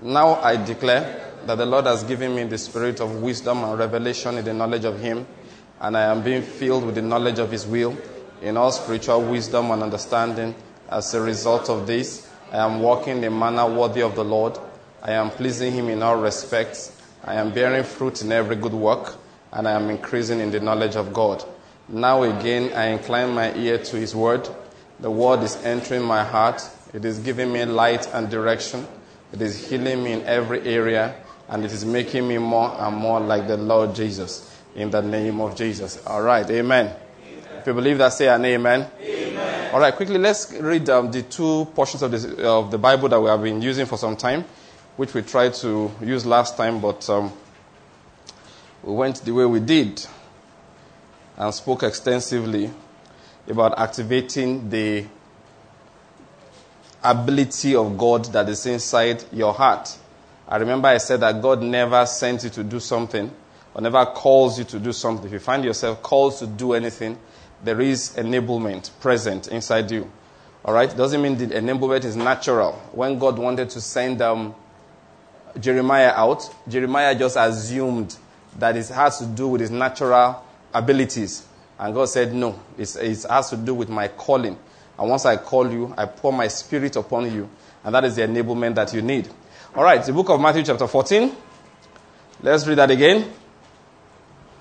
Now I declare that the Lord has given me the spirit of wisdom and revelation in the knowledge of Him, and I am being filled with the knowledge of His will in all spiritual wisdom and understanding. As a result of this, I am walking in a manner worthy of the Lord. I am pleasing Him in all respects. I am bearing fruit in every good work, and I am increasing in the knowledge of God. Now again, I incline my ear to His word. The word is entering my heart. It is giving me light and direction. It is healing me in every area, and it is making me more and more like the Lord Jesus. In the name of Jesus. All right. Amen. amen. If you believe that, say an amen. amen. All right. Quickly, let's read um, the two portions of, this, of the Bible that we have been using for some time, which we tried to use last time, but um, we went the way we did and spoke extensively about activating the ability of God that is inside your heart. I remember I said that God never sent you to do something or never calls you to do something. If you find yourself called to do anything, there is enablement present inside you. All right? Doesn't mean the enablement is natural. When God wanted to send um, Jeremiah out, Jeremiah just assumed that it has to do with his natural abilities. And God said, no, it's, it has to do with my calling. And once I call you, I pour my spirit upon you. And that is the enablement that you need. All right, the book of Matthew, chapter 14. Let's read that again.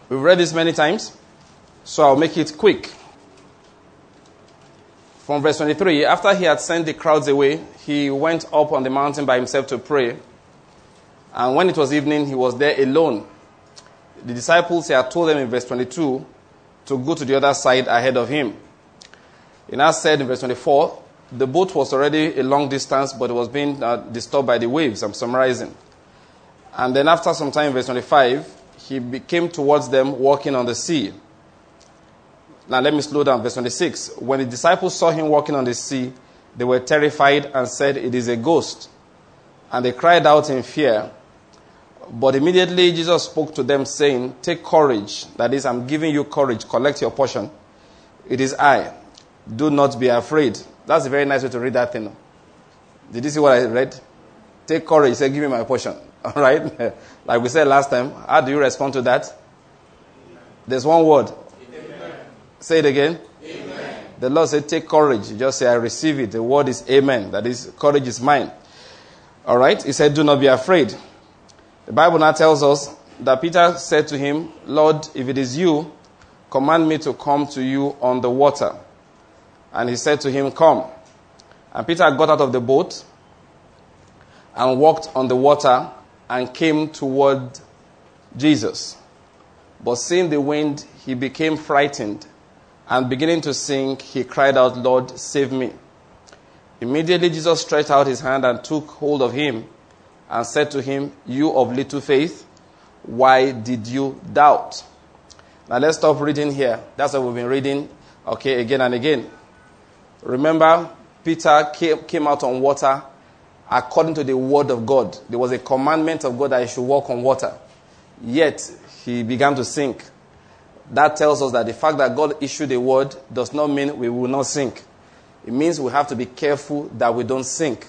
We've read this many times, so I'll make it quick. From verse 23, after he had sent the crowds away, he went up on the mountain by himself to pray. And when it was evening, he was there alone. The disciples, he had told them in verse 22 to go to the other side ahead of him. He now said in verse 24, the boat was already a long distance, but it was being uh, disturbed by the waves. I'm summarizing. And then after some time, verse 25, he came towards them walking on the sea. Now let me slow down. Verse 26. When the disciples saw him walking on the sea, they were terrified and said, It is a ghost. And they cried out in fear. But immediately Jesus spoke to them, saying, Take courage. That is, I'm giving you courage. Collect your portion. It is I. Do not be afraid. That's a very nice way to read that thing. Did you see what I read? Take courage. Say, Give me my portion. All right? like we said last time, how do you respond to that? There's one word. Amen. Say it again. Amen. The Lord said, Take courage. You just say, I receive it. The word is Amen. That is, courage is mine. All right? He said, Do not be afraid. The Bible now tells us that Peter said to him, Lord, if it is you, command me to come to you on the water. And he said to him, Come. And Peter got out of the boat and walked on the water and came toward Jesus. But seeing the wind, he became frightened. And beginning to sink, he cried out, Lord, save me. Immediately Jesus stretched out his hand and took hold of him and said to him, You of little faith, why did you doubt? Now let's stop reading here. That's what we've been reading, okay, again and again. Remember, Peter came, came out on water according to the word of God. There was a commandment of God that he should walk on water. Yet, he began to sink. That tells us that the fact that God issued a word does not mean we will not sink. It means we have to be careful that we don't sink.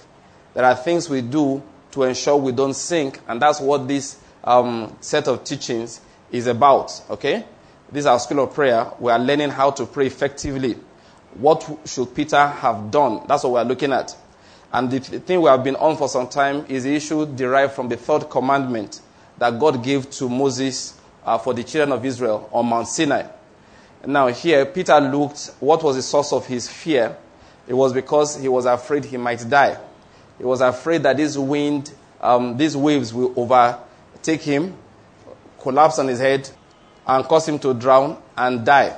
There are things we do to ensure we don't sink, and that's what this um, set of teachings is about. Okay? This is our school of prayer. We are learning how to pray effectively. What should Peter have done? That's what we are looking at. And the thing we have been on for some time is the issue derived from the third commandment that God gave to Moses uh, for the children of Israel on Mount Sinai. Now, here, Peter looked what was the source of his fear. It was because he was afraid he might die. He was afraid that this wind, um, these waves will overtake him, collapse on his head, and cause him to drown and die.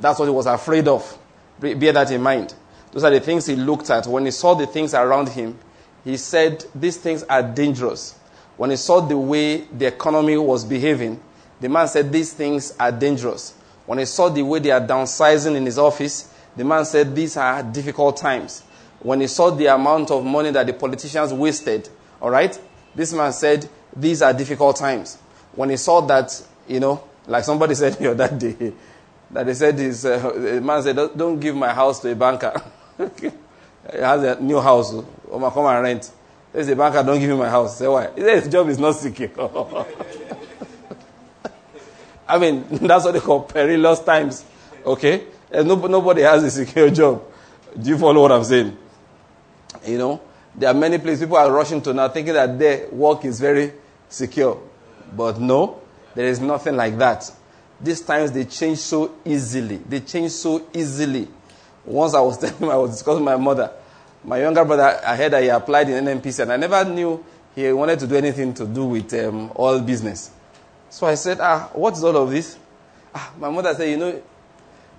That's what he was afraid of. Bear that in mind. Those are the things he looked at. When he saw the things around him, he said, These things are dangerous. When he saw the way the economy was behaving, the man said, These things are dangerous. When he saw the way they are downsizing in his office, the man said, These are difficult times. When he saw the amount of money that the politicians wasted, all right, this man said, These are difficult times. When he saw that, you know, like somebody said here that day, that they said this uh, man said, don't, don't, give my house to a banker. he has a new house, or come and rent. There's a banker, don't give him my house. Say why? He said his job is not secure. I mean, that's what they call perilous times. Okay? And no, nobody has a secure job. Do you follow what I'm saying? You know, there are many places people are rushing to now thinking that their work is very secure. But no, there is nothing like that. These times they change so easily. They change so easily. Once I was telling him, I was discussing my mother. My younger brother, I heard that he applied in NNPC, and I never knew he wanted to do anything to do with um, oil business. So I said, Ah, what is all of this? Ah, my mother said, You know,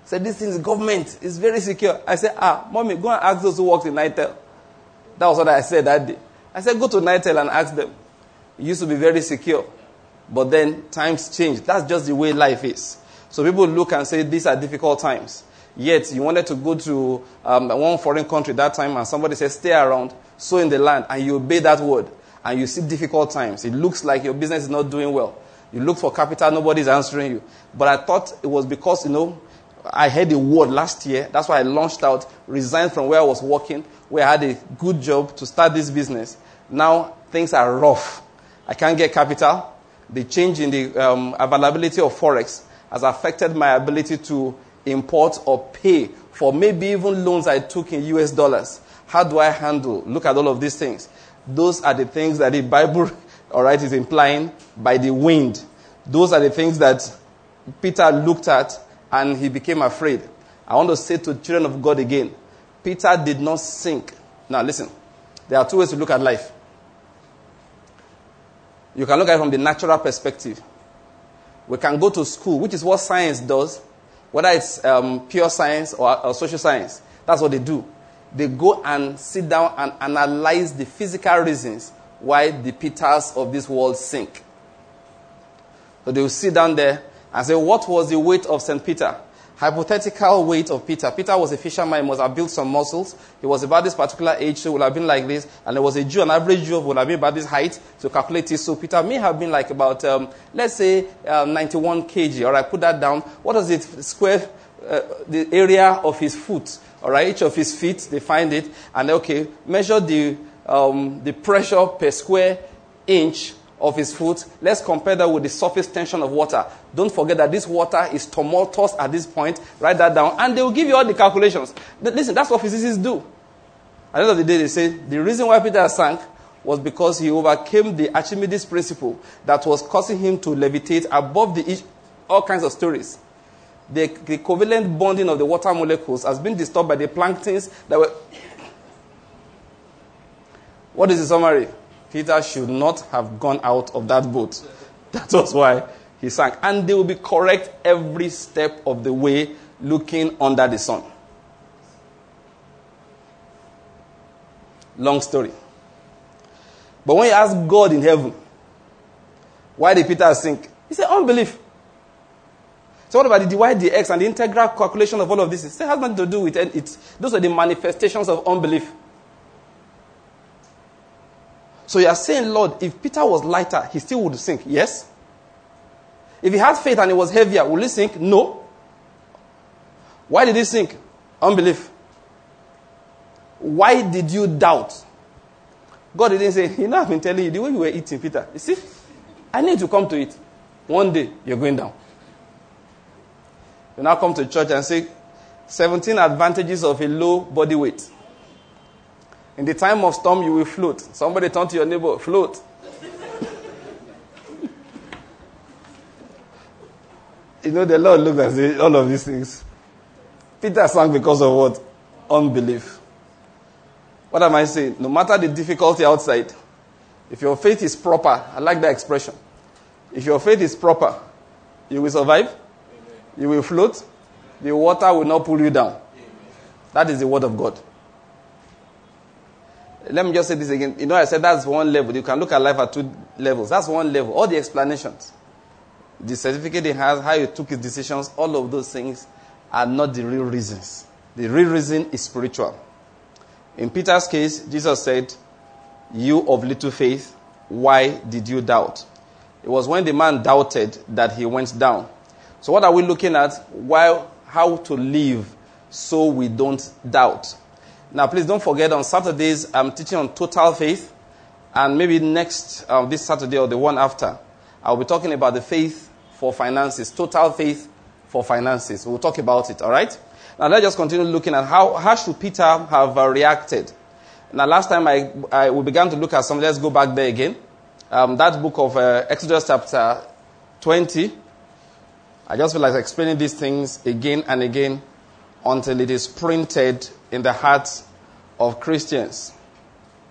said, This thing is government. It's very secure. I said, Ah, mommy, go and ask those who work in Nitel. That was what I said that day. I said, Go to Nitel and ask them. It used to be very secure. But then times change. That's just the way life is. So people look and say, These are difficult times. Yet you wanted to go to um, one foreign country that time and somebody said, stay around, sow in the land, and you obey that word. And you see difficult times. It looks like your business is not doing well. You look for capital, nobody's answering you. But I thought it was because, you know, I heard a word last year. That's why I launched out, resigned from where I was working, where I had a good job to start this business. Now things are rough. I can't get capital. The change in the um, availability of Forex has affected my ability to import or pay for maybe even loans I took in US dollars. How do I handle? Look at all of these things. Those are the things that the Bible, all right, is implying by the wind. Those are the things that Peter looked at and he became afraid. I want to say to children of God again, Peter did not sink. Now listen, there are two ways to look at life. You can look at it from the natural perspective. We can go to school, which is what science does, whether it's um, pure science or, or social science, that's what they do. They go and sit down and analyze the physical reasons why the Peters of this world sink. So they will sit down there and say, What was the weight of St. Peter? Hypothetical weight of Peter. Peter was a fisherman, he must have built some muscles. He was about this particular age, so would have been like this. And there was a Jew, an average Jew would have been about this height to calculate it. So Peter may have been like about, um, let's say, um, 91 kg. All right, put that down. What is it? Square, uh, the area of his foot. All right, each of his feet, they find it. And okay, measure the, um, the pressure per square inch of his foot. Let's compare that with the surface tension of water. Don't forget that this water is tumultuous at this point. Write that down. And they will give you all the calculations. Listen, that's what physicists do. At the end of the day, they say the reason why Peter sank was because he overcame the Archimedes principle that was causing him to levitate above the all kinds of stories. The, the covalent bonding of the water molecules has been disturbed by the planktons that were. What is the summary? Peter should not have gone out of that boat. That was why he sank. And they will be correct every step of the way looking under the sun. Long story. But when you ask God in heaven, why did Peter sink? He said, unbelief. So what about the dy, dx, and the integral calculation of all of this? It has nothing to do with it. Those are the manifestations of unbelief. So you are saying, Lord, if Peter was lighter, he still would sink. Yes? If he had faith and he was heavier, will he sink? No. Why did he sink? Unbelief. Why did you doubt? God didn't say, You know, I've been telling you the way you were eating, Peter. You see, I need to come to it. One day, you're going down. You now come to church and say, 17 advantages of a low body weight. In the time of storm, you will float. Somebody turn to your neighbor, float. you know, the Lord looked at all of these things. Peter sank because of what? Unbelief. What am I saying? No matter the difficulty outside, if your faith is proper, I like that expression. If your faith is proper, you will survive, you will float, the water will not pull you down. That is the word of God. Let me just say this again. You know, I said that's one level. You can look at life at two levels. That's one level. All the explanations, the certificate he has, how he took his decisions, all of those things are not the real reasons. The real reason is spiritual. In Peter's case, Jesus said, You of little faith, why did you doubt? It was when the man doubted that he went down. So, what are we looking at? Why, how to live so we don't doubt. Now, please don't forget on Saturdays, I'm teaching on total faith. And maybe next, um, this Saturday or the one after, I'll be talking about the faith for finances, total faith for finances. We'll talk about it, all right? Now let's just continue looking at how, how should Peter have uh, reacted. Now last time I, I, we began to look at some, let's go back there again. Um, that book of uh, Exodus chapter 20. I just feel like explaining these things again and again until it is printed in the hearts of Christians.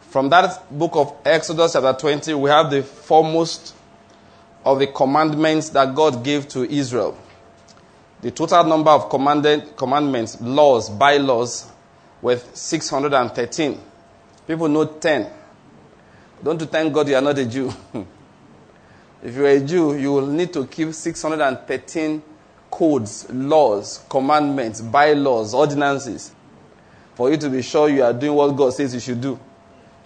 From that book of Exodus chapter 20, we have the foremost of the commandments that God gave to Israel. The total number of commandments, laws, bylaws, with 613. People know 10. Don't you thank God you are not a Jew? if you are a Jew, you will need to keep 613 codes, laws, commandments, bylaws, ordinances for you to be sure you are doing what God says you should do.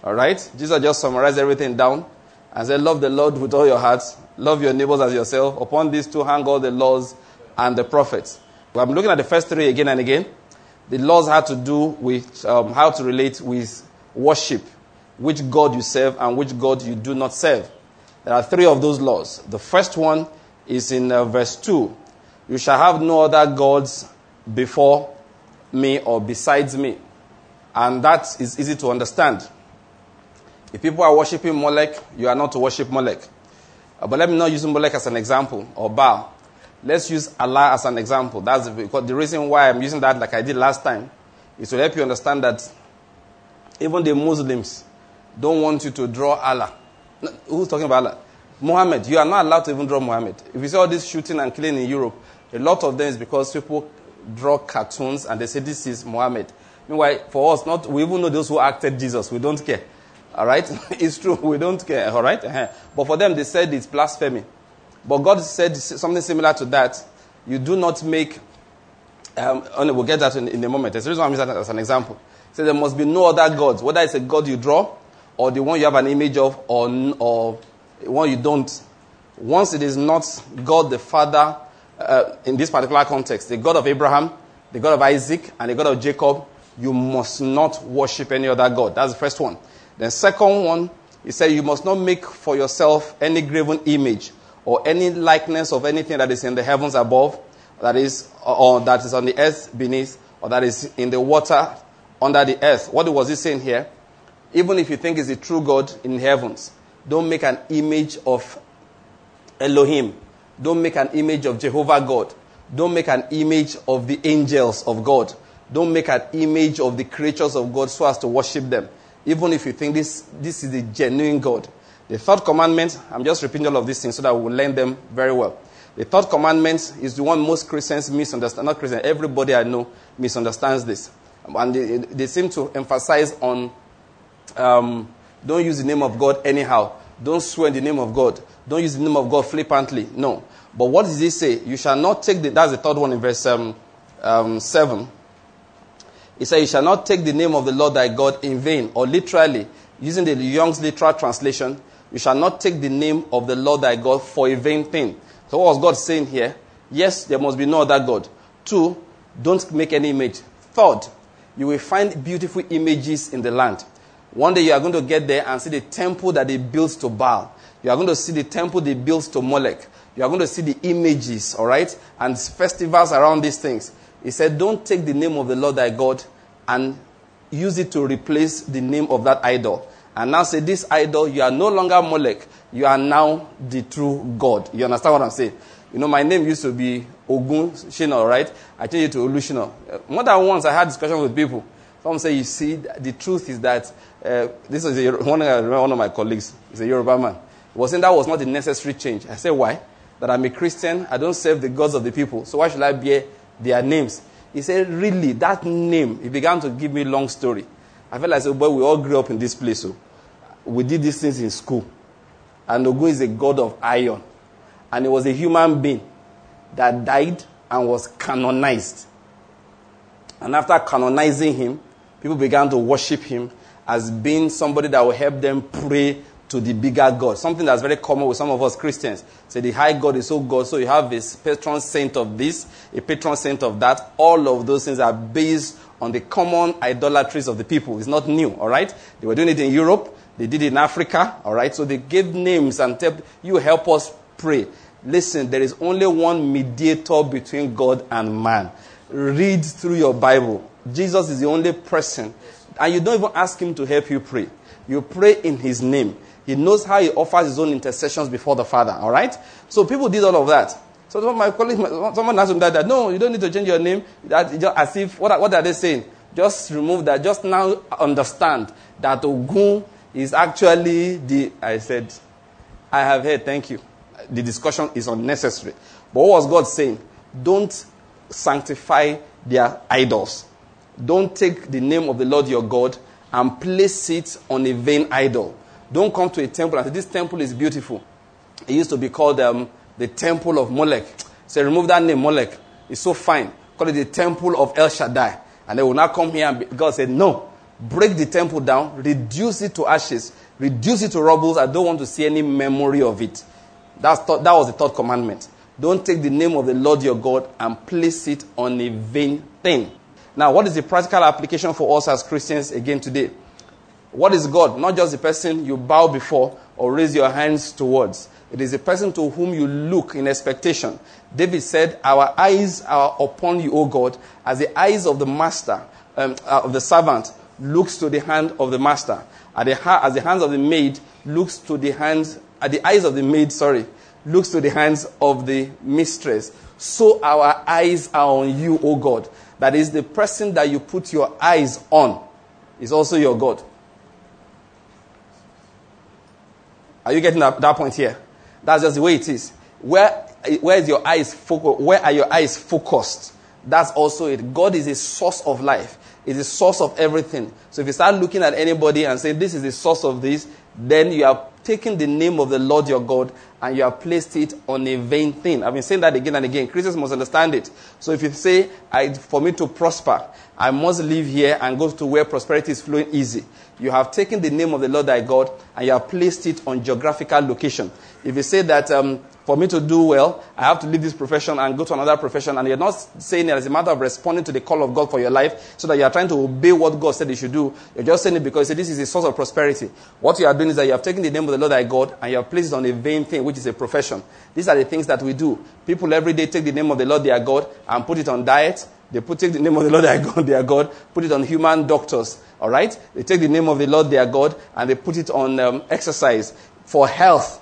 All right? Jesus just summarized everything down and said, Love the Lord with all your hearts, love your neighbors as yourself. Upon these two hang all the laws and the prophets. Well, I'm looking at the first three again and again. The laws had to do with um, how to relate with worship, which God you serve and which God you do not serve. There are three of those laws. The first one is in uh, verse 2. You shall have no other gods before me or besides me. And that is easy to understand. If people are worshiping Molech, you are not to worship Molech. Uh, but let me not use Molech as an example or Baal. Let's use Allah as an example. That's because the reason why I'm using that, like I did last time, is to help you understand that even the Muslims don't want you to draw Allah. Who's talking about Allah? Muhammad. You are not allowed to even draw Muhammad. If you see all this shooting and killing in Europe, a lot of them is because people draw cartoons and they say this is Muhammad. Meanwhile, for us, not we even know those who acted Jesus. We don't care. All right, it's true. We don't care. All right, uh-huh. but for them, they said it's blasphemy. But God said something similar to that. You do not make. Um, we'll get that in, in a moment. There's a reason I'm using that as an example. So there must be no other gods, whether it's a god you draw, or the one you have an image of, or or one you don't. Once it is not God the Father, uh, in this particular context, the God of Abraham, the God of Isaac, and the God of Jacob, you must not worship any other God. That's the first one. The second one, he said, you must not make for yourself any graven image or any likeness of anything that is in the heavens above, that is, or that is on the earth beneath, or that is in the water under the earth. What was he saying here? Even if you think it's a true God in heavens, don't make an image of Elohim. Don't make an image of Jehovah God. Don't make an image of the angels of God. Don't make an image of the creatures of God so as to worship them. Even if you think this, this is the genuine God. The third commandment, I'm just repeating all of these things so that we will learn them very well. The third commandment is the one most Christians misunderstand. Not Christians, everybody I know misunderstands this. And they, they seem to emphasize on um, don't use the name of God anyhow. Don't swear in the name of God. Don't use the name of God flippantly. No. But what does he say? You shall not take the, that's the third one in verse um, um, 7. He said, You shall not take the name of the Lord thy God in vain. Or literally, using the Young's literal translation, you shall not take the name of the Lord thy God for a vain thing. So what was God saying here? Yes, there must be no other God. Two, don't make any image. Third, you will find beautiful images in the land. One day you are going to get there and see the temple that they built to Baal. You are going to see the temple they built to Molech. You are going to see the images, all right, and festivals around these things. He said, Don't take the name of the Lord thy God and use it to replace the name of that idol. And now say, This idol, you are no longer Molech. You are now the true God. You understand what I'm saying? You know, my name used to be Ogun Shino, right? I changed it to Olushino. More than once, I had discussion with people. Some say, you see, the truth is that uh, this is a, one, one of my colleagues. He's a Yoruba man. He was saying that was not a necessary change. I said, why? That I'm a Christian. I don't serve the gods of the people. So why should I bear their names? He said, really, that name. He began to give me a long story. I felt like, oh boy, we all grew up in this place. So we did these things in school. And Ogun is a god of iron. And he was a human being that died and was canonized. And after canonizing him, people began to worship him as being somebody that will help them pray to the bigger God. Something that's very common with some of us Christians. Say the high God is so God, so you have a patron saint of this, a patron saint of that. All of those things are based on the common idolatries of the people. It's not new, all right? They were doing it in Europe. They did it in Africa, all right? So they gave names and tell you help us pray. Listen, there is only one mediator between God and man. Read through your Bible. Jesus is the only person. And you don't even ask him to help you pray. You pray in his name. He knows how he offers his own intercessions before the Father, all right? So people did all of that. So my colleague, someone asked him that, that, no, you don't need to change your name. That just as if, what, what are they saying? Just remove that. Just now understand that Ogun is actually the, I said, I have heard, thank you. The discussion is unnecessary. But what was God saying? Don't sanctify their idols. Don't take the name of the Lord your God and place it on a vain idol. Don't come to a temple and say, This temple is beautiful. It used to be called um, the temple of Molech. Say, remove that name, Molech. It's so fine. Call it the temple of El Shaddai. And they will now come here and be, God said, No. Break the temple down, reduce it to ashes, reduce it to rubble. I don't want to see any memory of it. That's th- that was the third commandment. Don't take the name of the Lord your God and place it on a vain thing. Now, what is the practical application for us as Christians again today? What is God? Not just the person you bow before or raise your hands towards. It is the person to whom you look in expectation. David said, Our eyes are upon you, O God, as the eyes of the master, um, uh, of the servant, looks to the hand of the master. The ha- as the hands of the maid looks to the hands, at the eyes of the maid, sorry, looks to the hands of the mistress. So our eyes are on you, O God. That is the person that you put your eyes on is also your God. Are you getting that, that point here? That's just the way it is. Where, where is your eyes focused? Where are your eyes focused? That's also it. God is a source of life. Is the source of everything. So if you start looking at anybody and say this is the source of this, then you are taking the name of the Lord your God and you have placed it on a vain thing. I've been saying that again and again. Christians must understand it. So if you say, for me to prosper, I must live here and go to where prosperity is flowing easy. You have taken the name of the Lord thy God and you have placed it on geographical location. If you say that um, for me to do well, I have to leave this profession and go to another profession, and you're not saying it as a matter of responding to the call of God for your life, so that you are trying to obey what God said you should do. You're just saying it because this is a source of prosperity. What you are doing is that you have taken the name of the Lord thy God and you have placed it on a vain thing, which is a profession. These are the things that we do. People every day take the name of the Lord their God and put it on diet. They put take the name of the Lord their God, their God, put it on human doctors. All right? They take the name of the Lord their God and they put it on um, exercise for health.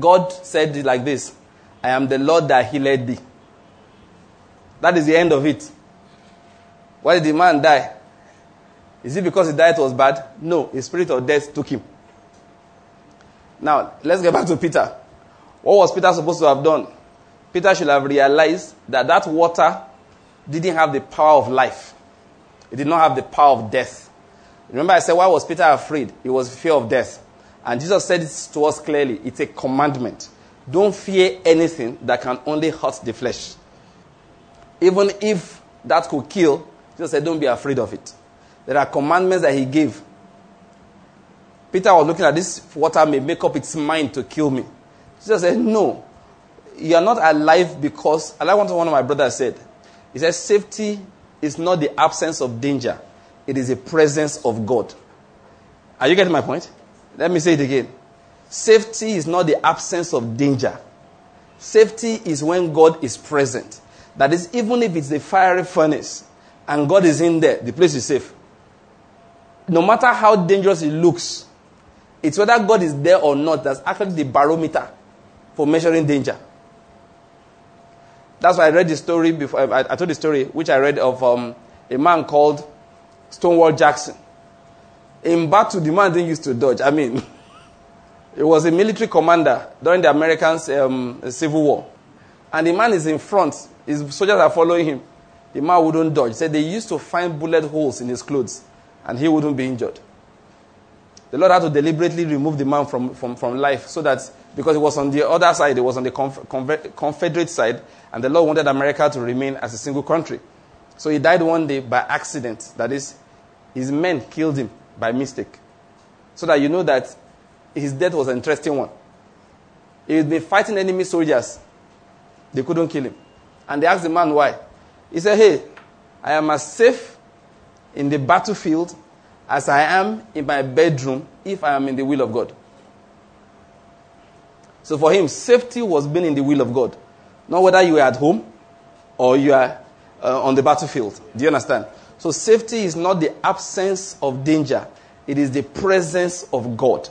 God said it like this I am the Lord that healed thee. That is the end of it. Why did the man die? Is it because his diet was bad? No, his spirit of death took him. Now, let's get back to Peter. What was Peter supposed to have done? Peter should have realized that that water didn't have the power of life. It did not have the power of death. Remember, I said, why was Peter afraid? It was fear of death. And Jesus said to us clearly it's a commandment. Don't fear anything that can only hurt the flesh. Even if that could kill, Jesus said, don't be afraid of it. There are commandments that he gave. Peter was looking at this water may make up its mind to kill me. Jesus said, no. You are not alive because, I like what one of my brothers said. He said, safety is not the absence of danger. It is the presence of God. Are you getting my point? Let me say it again. Safety is not the absence of danger. Safety is when God is present. That is, even if it's the fiery furnace and God is in there, the place is safe. No matter how dangerous it looks, it's whether God is there or not that's actually the barometer for measuring danger. That's why I read the story before. I, I told the story, which I read of um, a man called Stonewall Jackson. In battle, the man didn't used to dodge. I mean, he was a military commander during the American um, Civil War. And the man is in front. His soldiers are following him. The man wouldn't dodge. He said they used to find bullet holes in his clothes, and he wouldn't be injured. The Lord had to deliberately remove the man from, from, from life so that, because he was on the other side, he was on the Confederate side, and the Lord wanted America to remain as a single country. So he died one day by accident. That is, his men killed him by mistake. So that you know that his death was an interesting one. He had been fighting enemy soldiers. They couldn't kill him. And they asked the man why. He said, Hey, I am as safe in the battlefield as I am in my bedroom if I am in the will of God. So for him, safety was being in the will of God. Not whether you are at home or you are uh, on the battlefield. Do you understand? So safety is not the absence of danger, it is the presence of God.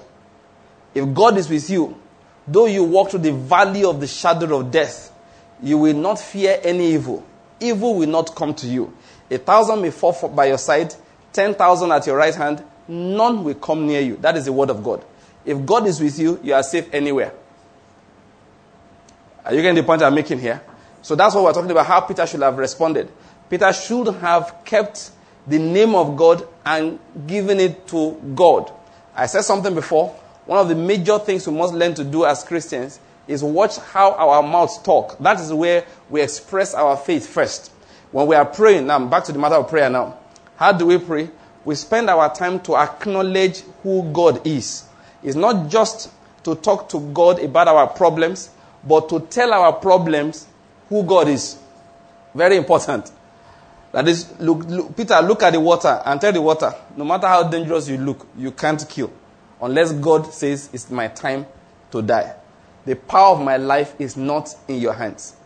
If God is with you, though you walk through the valley of the shadow of death, you will not fear any evil. Evil will not come to you. A thousand may fall by your side, ten thousand at your right hand, none will come near you. That is the word of God. If God is with you, you are safe anywhere. Are you getting the point I'm making here? So that's what we're talking about, how Peter should have responded. Peter should have kept the name of God and given it to God. I said something before. One of the major things we must learn to do as Christians is watch how our mouths talk. That is where we express our faith first. When we are praying, now back to the matter of prayer now. How do we pray? We spend our time to acknowledge who God is. It's not just to talk to God about our problems, but to tell our problems who God is. Very important. That is, look, look, Peter, look at the water and tell the water, no matter how dangerous you look, you can't kill. Unless God says it's my time to die. The power of my life is not in your hands.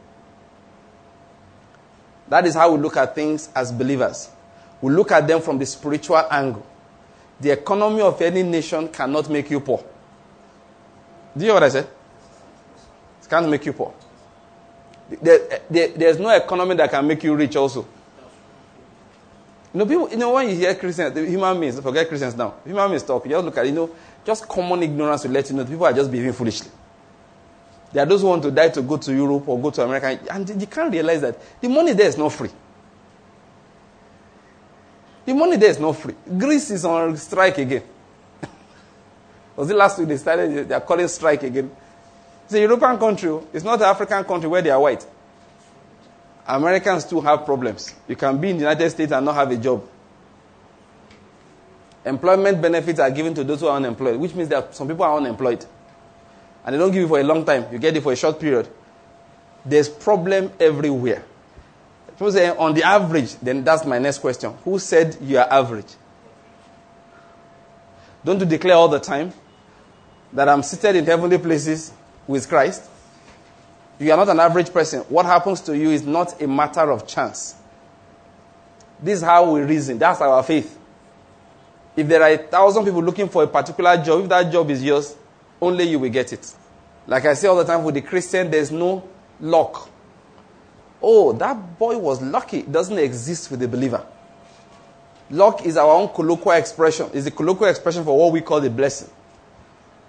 That is how we look at things as believers. We look at them from the spiritual angle. The economy of any nation cannot make you poor. Do you hear what I said? It can't make you poor. There, there, there's no economy that can make you rich also. You know, people, you know, when you hear Christians, the human beings, forget Christians now. Human beings talk, you just look at, you know, just common ignorance will let you know people are just behaving foolishly. There are those who want to die to go to Europe or go to America, and you can't realize that the money there is not free. The money there is not free. Greece is on strike again. Was it last week they started, they are calling strike again? It's a European country. Oh. It's not an African country where they are white. Americans too have problems. You can be in the United States and not have a job. Employment benefits are given to those who are unemployed, which means that some people are unemployed. And they don't give you for a long time. You get it for a short period. There's problem everywhere. People say on the average, then that's my next question. Who said you are average? Don't you declare all the time that I'm seated in heavenly places with Christ? You are not an average person. What happens to you is not a matter of chance. This is how we reason. That's our faith. If there are a thousand people looking for a particular job, if that job is yours, only you will get it. Like I say all the time with the Christian, there's no luck. Oh, that boy was lucky. It doesn't exist with the believer. Luck is our own colloquial expression. Is the colloquial expression for what we call a blessing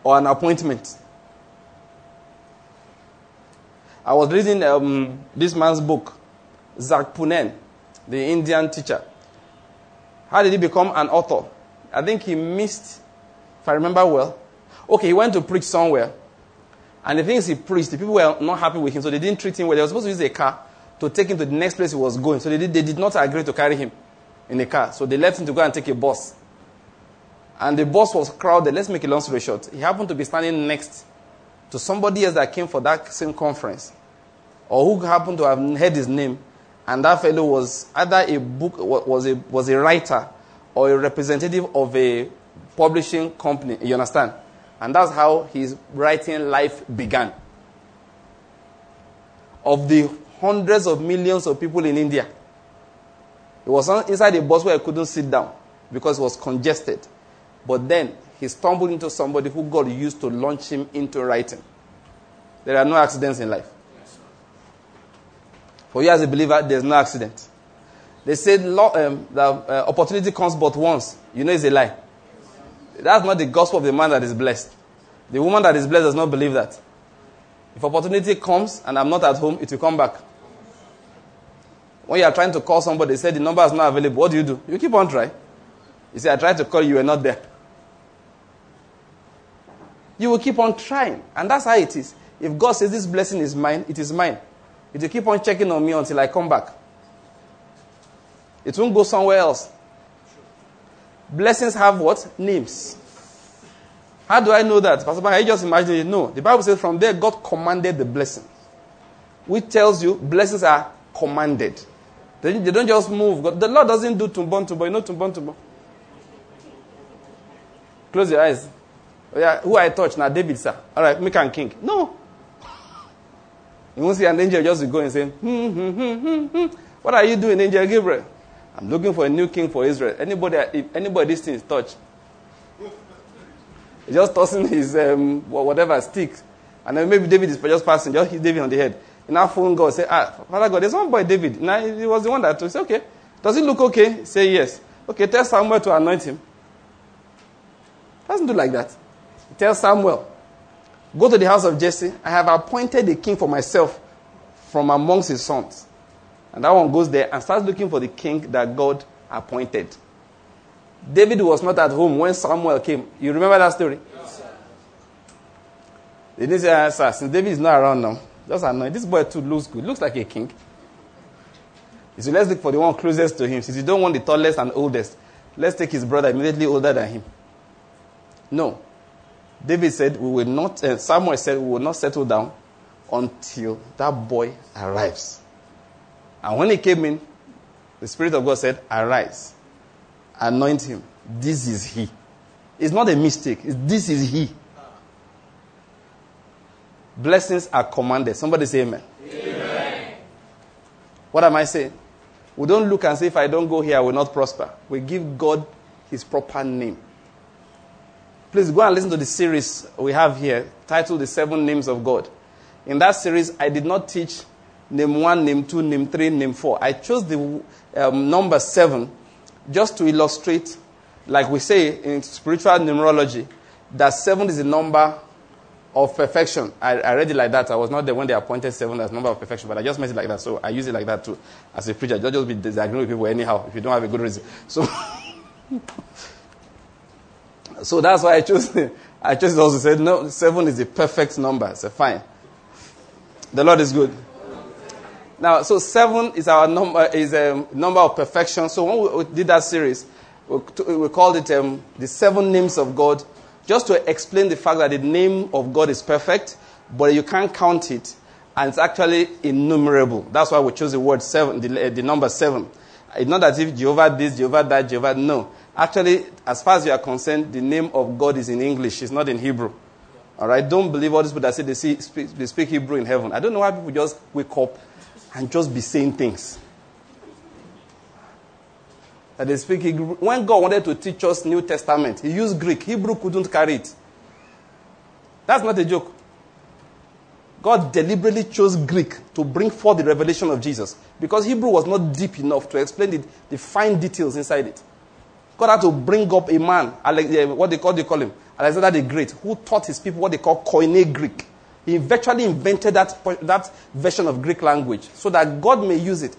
or an appointment. I was reading um, this man's book, Zac Poonen, the Indian teacher. How did he become an author? I think he missed, if I remember well. Okay, he went to preach somewhere. And the things he preached, the people were not happy with him, so they didn't treat him well. They were supposed to use a car to take him to the next place he was going. So they did, they did not agree to carry him in a car. So they left him to go and take a bus. And the bus was crowded. Let's make a long story short. He happened to be standing next to somebody else that came for that same conference, or who happened to have heard his name, and that fellow was either a book was a was a writer or a representative of a publishing company. You understand? And that's how his writing life began. Of the hundreds of millions of people in India, he was inside a bus where he couldn't sit down because it was congested. But then he stumbled into somebody who God used to launch him into writing. There are no accidents in life. For you as a believer, there's no accident. They said um, uh, opportunity comes but once. You know it's a lie. That's not the gospel of the man that is blessed. The woman that is blessed does not believe that. If opportunity comes and I'm not at home, it will come back. When you are trying to call somebody, they say the number is not available. What do you do? You keep on trying. You say, I tried to call you, you were not there you will keep on trying. And that's how it is. If God says this blessing is mine, it is mine. It will keep on checking on me until I come back. It won't go somewhere else. Blessings have what? Names. How do I know that? Pastor I just imagine it. No. The Bible says from there God commanded the blessing. Which tells you blessings are commanded. They, they don't just move. God, the Lord doesn't do tumbon tumbon. You know tumbon tumbon? Close your eyes. Oh, yeah, who I touch now? David, sir. All right, make him king. No. You won't see an angel just go and say, hmm, hmm, hmm, hmm, hmm. What are you doing, Angel Gabriel? I'm looking for a new king for Israel. Anybody, if anybody this thing is touch, just tossing his um, whatever stick, and then maybe David is just passing, just hit David on the head. And now phone God say, Ah, Father God, there's one boy David. Now he was the one that told. Say, okay, does he look okay? Say yes. Okay, tell Samuel to anoint him. Doesn't do like that. Tell Samuel, go to the house of Jesse. I have appointed a king for myself from amongst his sons. And that one goes there and starts looking for the king that God appointed. David was not at home when Samuel came. You remember that story? Yes, sir. They didn't say, ah, sir, since David is not around now, just annoying. This boy too looks good. Looks like a king. He said, let's look for the one closest to him. Since you don't want the tallest and oldest, let's take his brother immediately older than him. No. David said, we will not, uh, Samuel said, we will not settle down until that boy arrives. And when he came in, the Spirit of God said, Arise, anoint him. This is he. It's not a mistake. It's, this is he. Blessings are commanded. Somebody say amen. amen. What am I saying? We don't look and say, if I don't go here, I will not prosper. We give God his proper name. Please go and listen to the series we have here titled The Seven Names of God. In that series, I did not teach name one, name two, name three, name four. I chose the um, number seven just to illustrate, like we say in spiritual numerology, that seven is the number of perfection. I, I, read it like that. I was not there when they appointed seven as number of perfection, but I just made it like that. So I use it like that too as a preacher. Don't just be disagreeing with people anyhow if you don't have a good reason. So, so that's why I chose. I chose also said no. Seven is the perfect number. So fine. The Lord is good. Now, so seven is our number, is a number of perfection. So when we did that series, we, called it um, the seven names of God, just to explain the fact that the name of God is perfect, but you can't count it, and it's actually innumerable. That's why we chose the word seven, the, the number seven. It's not as if Jehovah this, Jehovah that, Jehovah. No. Actually, as far as you are concerned, the name of God is in English. It's not in Hebrew. All right. Don't believe all these people that say they, see, speak, they speak Hebrew in heaven. I don't know why people just wake up and just be saying things. That they speak When God wanted to teach us New Testament, He used Greek. Hebrew couldn't carry it. That's not a joke. God deliberately chose Greek to bring forth the revelation of Jesus because Hebrew was not deep enough to explain the, the fine details inside it. God had to bring up a man, eh, what they call, they call him, Alexander the Great, who taught his people what they call Koine Greek. He virtually invented that, that version of Greek language so that God may use it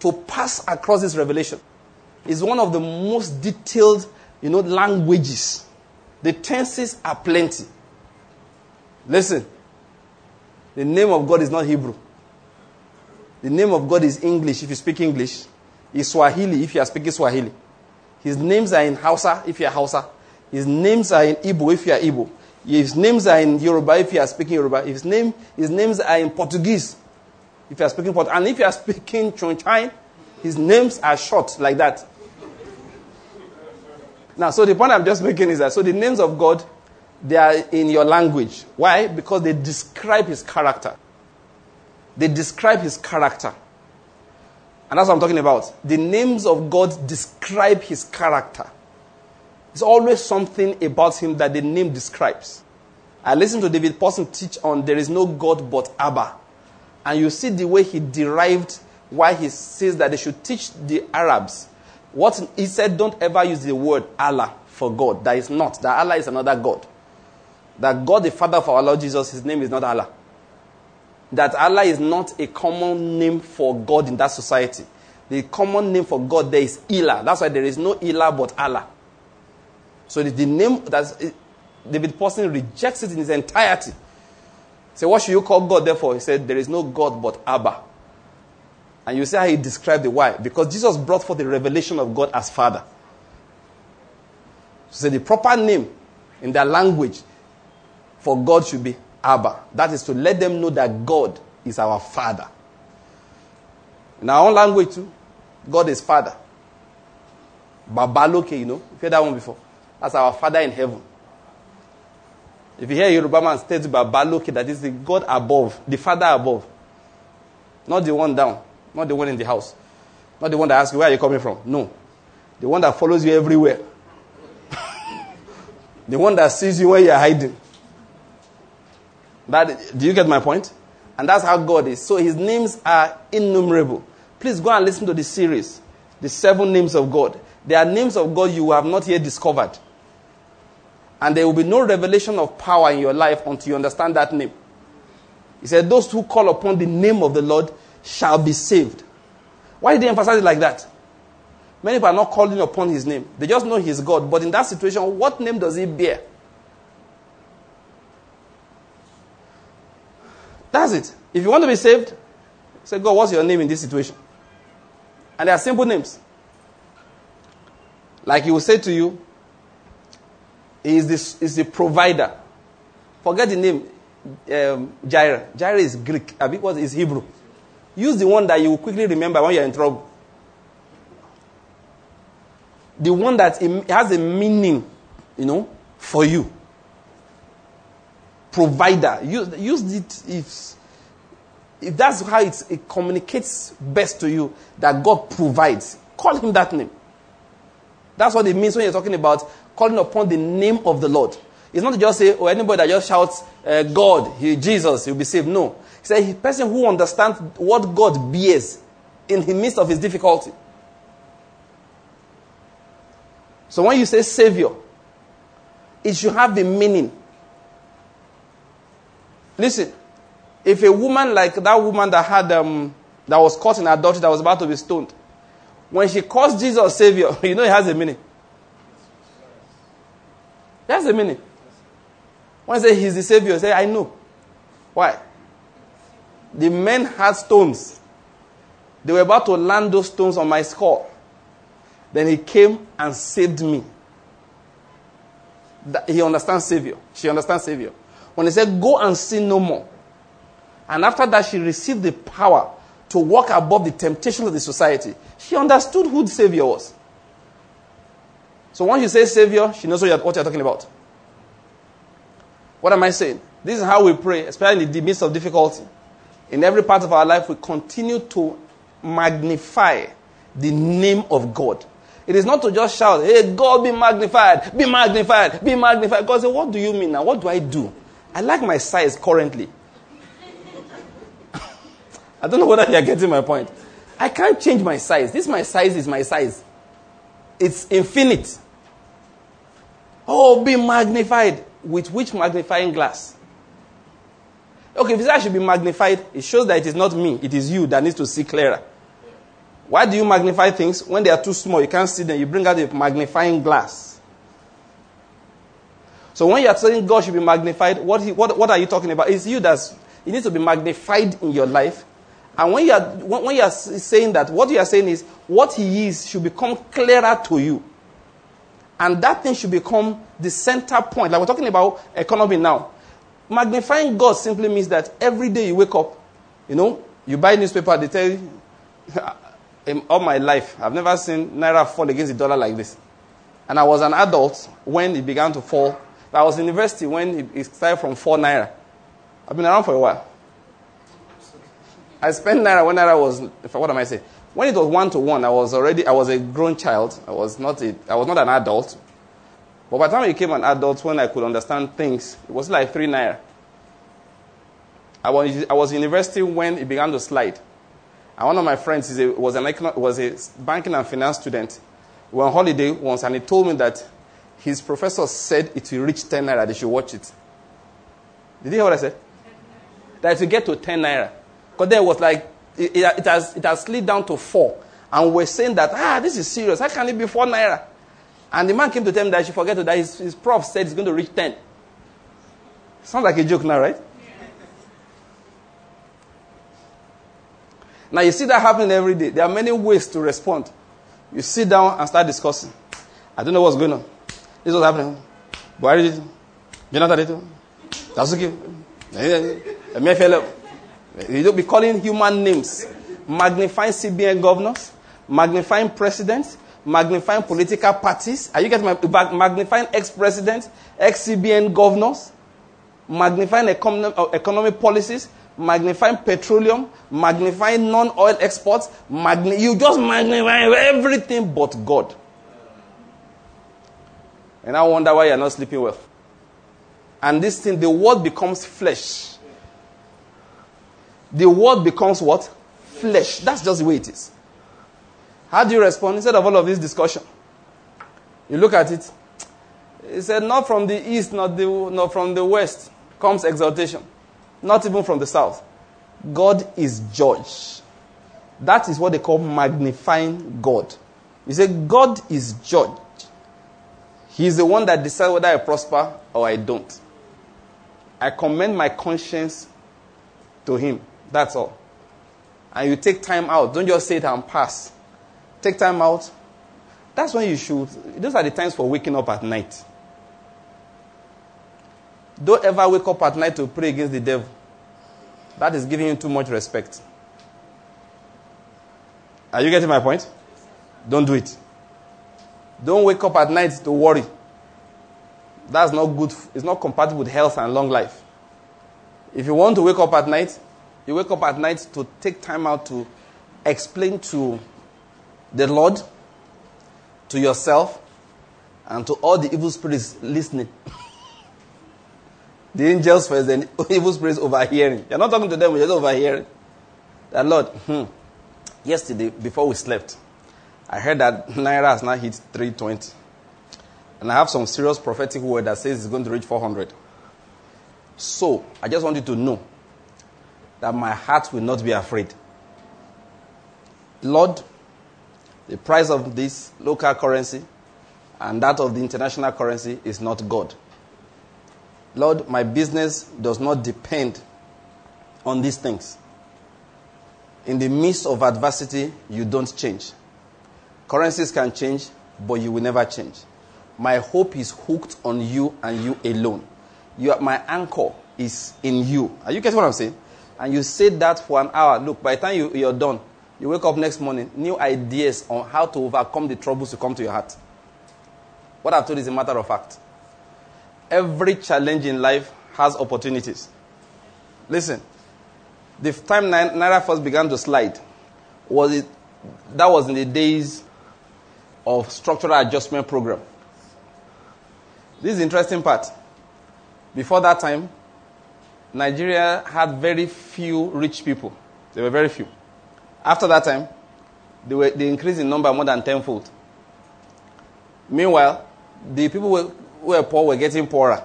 to pass across this revelation. It's one of the most detailed, you know, languages. The tenses are plenty. Listen, the name of God is not Hebrew. The name of God is English if you speak English. Is Swahili if you are speaking Swahili. His names are in Hausa if you are Hausa. His names are in Igbo if you are Igbo. His names are in Yoruba if you are speaking Yoruba. His, name, his names are in Portuguese if you are speaking Portuguese. And if you are speaking Chonchai, his names are short like that. Now, so the point I'm just making is that so the names of God, they are in your language. Why? Because they describe his character. They describe his character. And that's what I'm talking about. The names of God describe his character. There's always something about him that the name describes. I listened to David Pawson teach on there is no God but Abba. And you see the way he derived why he says that they should teach the Arabs. What he said, don't ever use the word Allah for God. That is not. That Allah is another God. That God, the Father of our Lord Jesus, his name is not Allah. That Allah is not a common name for God in that society. The common name for God there is Ilah. That's why there is no Ilah but Allah. So the, the name that David Pawson rejects it in its entirety. So what should you call God therefore? He said, There is no God but Abba. And you see how he described the why. Because Jesus brought forth the revelation of God as Father. So the proper name in their language for God should be Abba. That is to let them know that God is our Father. In our own language too, God is Father. Babaloke, you know. You've heard that one before. That's our Father in heaven. If you hear Yoruba man state Babaloke, that is the God above, the Father above. Not the one down, not the one in the house. Not the one that asks you, where are you coming from? No. The one that follows you everywhere. the one that sees you when you're hiding. That, do you get my point? And that's how God is. So his names are innumerable. Please go and listen to the series, The Seven Names of God. There are names of God you have not yet discovered. And there will be no revelation of power in your life until you understand that name. He said, Those who call upon the name of the Lord shall be saved. Why did he emphasize it like that? Many people are not calling upon his name. They just know he's God. But in that situation, what name does he bear? That's it. If you want to be saved, say, God, what's your name in this situation? And they are simple names. Like he will say to you, he is this, is the provider. Forget the name, um, Jireh. Jireh is Greek. I think what is Hebrew. Use the one that you will quickly remember when you're in trouble. The one that has a meaning, you know, for you. Provider. Use, use it if, if that's how it communicates best to you that God provides. Call him that name. That's what it means when you're talking about calling upon the name of the Lord. It's not just say, or oh, anybody that just shouts, uh, God, he, Jesus, he'll be saved. No. It's a person who understands what God bears in the midst of his difficulty. So when you say Savior, it should have a meaning. Listen, if a woman like that woman that had um, that was caught in adultery that was about to be stoned, when she calls Jesus Savior, you know it has a meaning. That's the meaning. When I say he's the savior, I say, I know. Why? The men had stones. They were about to land those stones on my skull. Then he came and saved me. He understands Savior. She understands Savior. When he said, Go and sin no more. And after that, she received the power to walk above the temptations of the society. She understood who the Savior was. So once you say Savior, she knows what you're, what you're talking about. What am I saying? This is how we pray, especially in the midst of difficulty. In every part of our life, we continue to magnify the name of God. It is not to just shout, hey, God be magnified, be magnified, be magnified. God says, what do you mean now? What do I do? I like my size currently. I don't know whether you're getting my point. I can't change my size. This my size is my size. It's infinite. Oh, be magnified. With which magnifying glass? Okay, if it should be magnified, it shows that it is not me, it is you that needs to see clearer. Why do you magnify things? When they are too small, you can't see them, you bring out a magnifying glass. So when you are saying God should be magnified, what, he, what, what are you talking about? It's you that's, it needs to be magnified in your life. And when you, are, when you are saying that, what you are saying is, what he is should become clearer to you. And that thing should become the center point. Like we're talking about economy now. Magnifying God simply means that every day you wake up, you know, you buy newspaper, they tell you, all my life, I've never seen Naira fall against the dollar like this. And I was an adult when it began to fall. I was in university when it started from 4 Naira. I've been around for a while. I spent Naira when Naira was, what am I saying? When it was one to one, I was already, I was a grown child. I was not a, I was not an adult. But by the time I became an adult, when I could understand things, it was like three naira. I was, I was in university when it began to slide. And one of my friends a, was, an, was a banking and finance student. We were on holiday once, and he told me that his professor said it will reach 10 naira, they should watch it. Did you hear what I said? That it will get to 10 naira. Because then it was like, it, it, has, it has slid down to 4. And we're saying that, ah, this is serious. How can it be 4 naira? And the man came to tell him that he should forget that his, his prof said it's going to reach 10. Sounds like a joke now, right? Now you see that happening every day. There are many ways to respond. You sit down and start discussing. I don't know what's going on. This is what's happening. Buhari did it. Jonathan did Dasuki. Eh, eh, Emefiele. Eh, you don't be calling human names. Magnifying CBN governors. Magnifying presidents magnifying political parties. Are you getting my magnifying ex-presidents, ex-CBN governors, magnifying economic, uh, economic policies, magnifying petroleum, magnifying non-oil exports. Magni- you just magnify everything but God. And I wonder why you're not sleeping well. And this thing, the word becomes flesh. The word becomes what? Flesh. That's just the way it is. How do you respond instead of all of this discussion? You look at it. He said, Not from the east, not, the, not from the west comes exaltation, not even from the south. God is judge. That is what they call magnifying God. You say, God is judge. He's the one that decides whether I prosper or I don't. I commend my conscience to Him. That's all. And you take time out. Don't just say it and pass. Take time out. That's when you should. Those are the times for waking up at night. Don't ever wake up at night to pray against the devil. That is giving you too much respect. Are you getting my point? Don't do it. Don't wake up at night to worry. That's not good. It's not compatible with health and long life. If you want to wake up at night, you wake up at night to take time out to explain to the Lord, to yourself, and to all the evil spirits listening. the angels first, then evil spirits overhearing. You're not talking to them, you're just overhearing. That Lord, hmm, yesterday before we slept, I heard that Naira has now hit 320. And I have some serious prophetic word that says it's going to reach 400. So, I just want you to know that my heart will not be afraid. Lord, the price of this local currency and that of the international currency is not God. Lord, my business does not depend on these things. In the midst of adversity, you don't change. Currencies can change, but you will never change. My hope is hooked on you and you alone. You are, my anchor is in you. Are you getting what I'm saying? And you say that for an hour. Look, by the time you, you're done, you wake up next morning, new ideas on how to overcome the troubles to come to your heart. What I've told is a matter of fact. Every challenge in life has opportunities. Listen, the time Naira first began to slide, was it, that was in the days of structural adjustment program. This is interesting part. Before that time, Nigeria had very few rich people. There were very few. After that time, they, were, they increased in number more than tenfold. Meanwhile, the people who were poor were getting poorer.